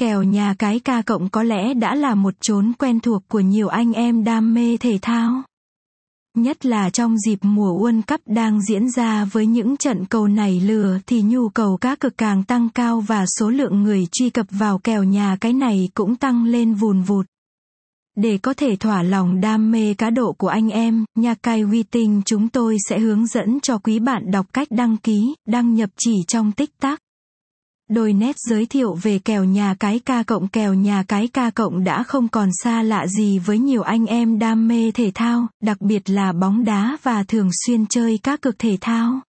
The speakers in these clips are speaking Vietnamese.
Kèo nhà cái ca cộng có lẽ đã là một chốn quen thuộc của nhiều anh em đam mê thể thao. Nhất là trong dịp mùa World Cup đang diễn ra với những trận cầu này lừa thì nhu cầu cá cực càng tăng cao và số lượng người truy cập vào kèo nhà cái này cũng tăng lên vùn vụt. Để có thể thỏa lòng đam mê cá độ của anh em, nhà cai uy tinh chúng tôi sẽ hướng dẫn cho quý bạn đọc cách đăng ký, đăng nhập chỉ trong tích tắc. Đôi nét giới thiệu về kèo nhà cái ca cộng kèo nhà cái ca cộng đã không còn xa lạ gì với nhiều anh em đam mê thể thao, đặc biệt là bóng đá và thường xuyên chơi các cực thể thao.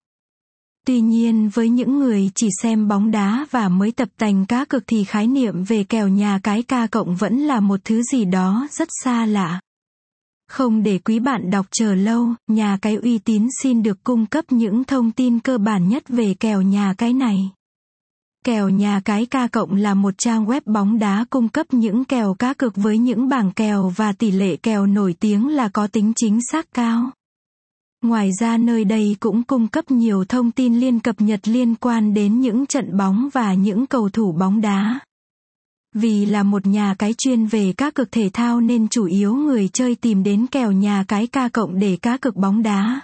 Tuy nhiên với những người chỉ xem bóng đá và mới tập tành cá cực thì khái niệm về kèo nhà cái ca cộng vẫn là một thứ gì đó rất xa lạ. Không để quý bạn đọc chờ lâu, nhà cái uy tín xin được cung cấp những thông tin cơ bản nhất về kèo nhà cái này. Kèo nhà cái ca cộng là một trang web bóng đá cung cấp những kèo cá cược với những bảng kèo và tỷ lệ kèo nổi tiếng là có tính chính xác cao. Ngoài ra nơi đây cũng cung cấp nhiều thông tin liên cập nhật liên quan đến những trận bóng và những cầu thủ bóng đá. Vì là một nhà cái chuyên về các cực thể thao nên chủ yếu người chơi tìm đến kèo nhà cái ca cộng để cá cực bóng đá.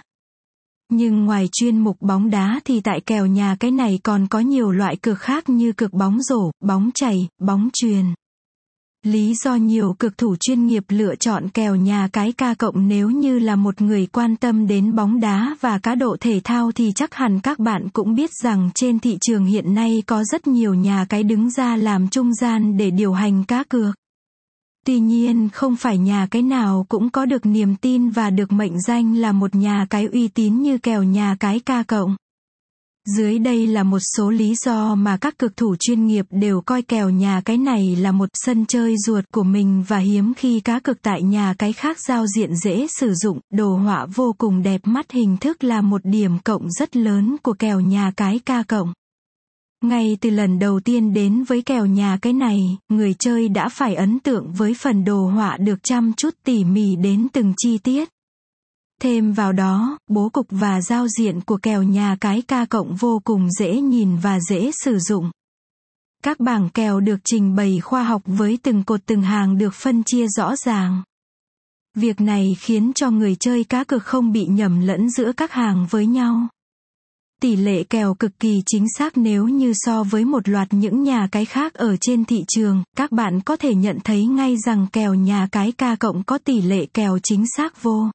Nhưng ngoài chuyên mục bóng đá thì tại kèo nhà cái này còn có nhiều loại cược khác như cược bóng rổ, bóng chày, bóng truyền. Lý do nhiều cực thủ chuyên nghiệp lựa chọn kèo nhà cái ca cộng nếu như là một người quan tâm đến bóng đá và cá độ thể thao thì chắc hẳn các bạn cũng biết rằng trên thị trường hiện nay có rất nhiều nhà cái đứng ra làm trung gian để điều hành cá cược. Tuy nhiên không phải nhà cái nào cũng có được niềm tin và được mệnh danh là một nhà cái uy tín như kèo nhà cái ca cộng. Dưới đây là một số lý do mà các cực thủ chuyên nghiệp đều coi kèo nhà cái này là một sân chơi ruột của mình và hiếm khi cá cực tại nhà cái khác giao diện dễ sử dụng, đồ họa vô cùng đẹp mắt hình thức là một điểm cộng rất lớn của kèo nhà cái ca cộng. Ngay từ lần đầu tiên đến với kèo nhà cái này, người chơi đã phải ấn tượng với phần đồ họa được chăm chút tỉ mỉ đến từng chi tiết. Thêm vào đó, bố cục và giao diện của kèo nhà cái ca cộng vô cùng dễ nhìn và dễ sử dụng. Các bảng kèo được trình bày khoa học với từng cột từng hàng được phân chia rõ ràng. Việc này khiến cho người chơi cá cược không bị nhầm lẫn giữa các hàng với nhau. Tỷ lệ kèo cực kỳ chính xác nếu như so với một loạt những nhà cái khác ở trên thị trường, các bạn có thể nhận thấy ngay rằng kèo nhà cái ca cộng có tỷ lệ kèo chính xác vô.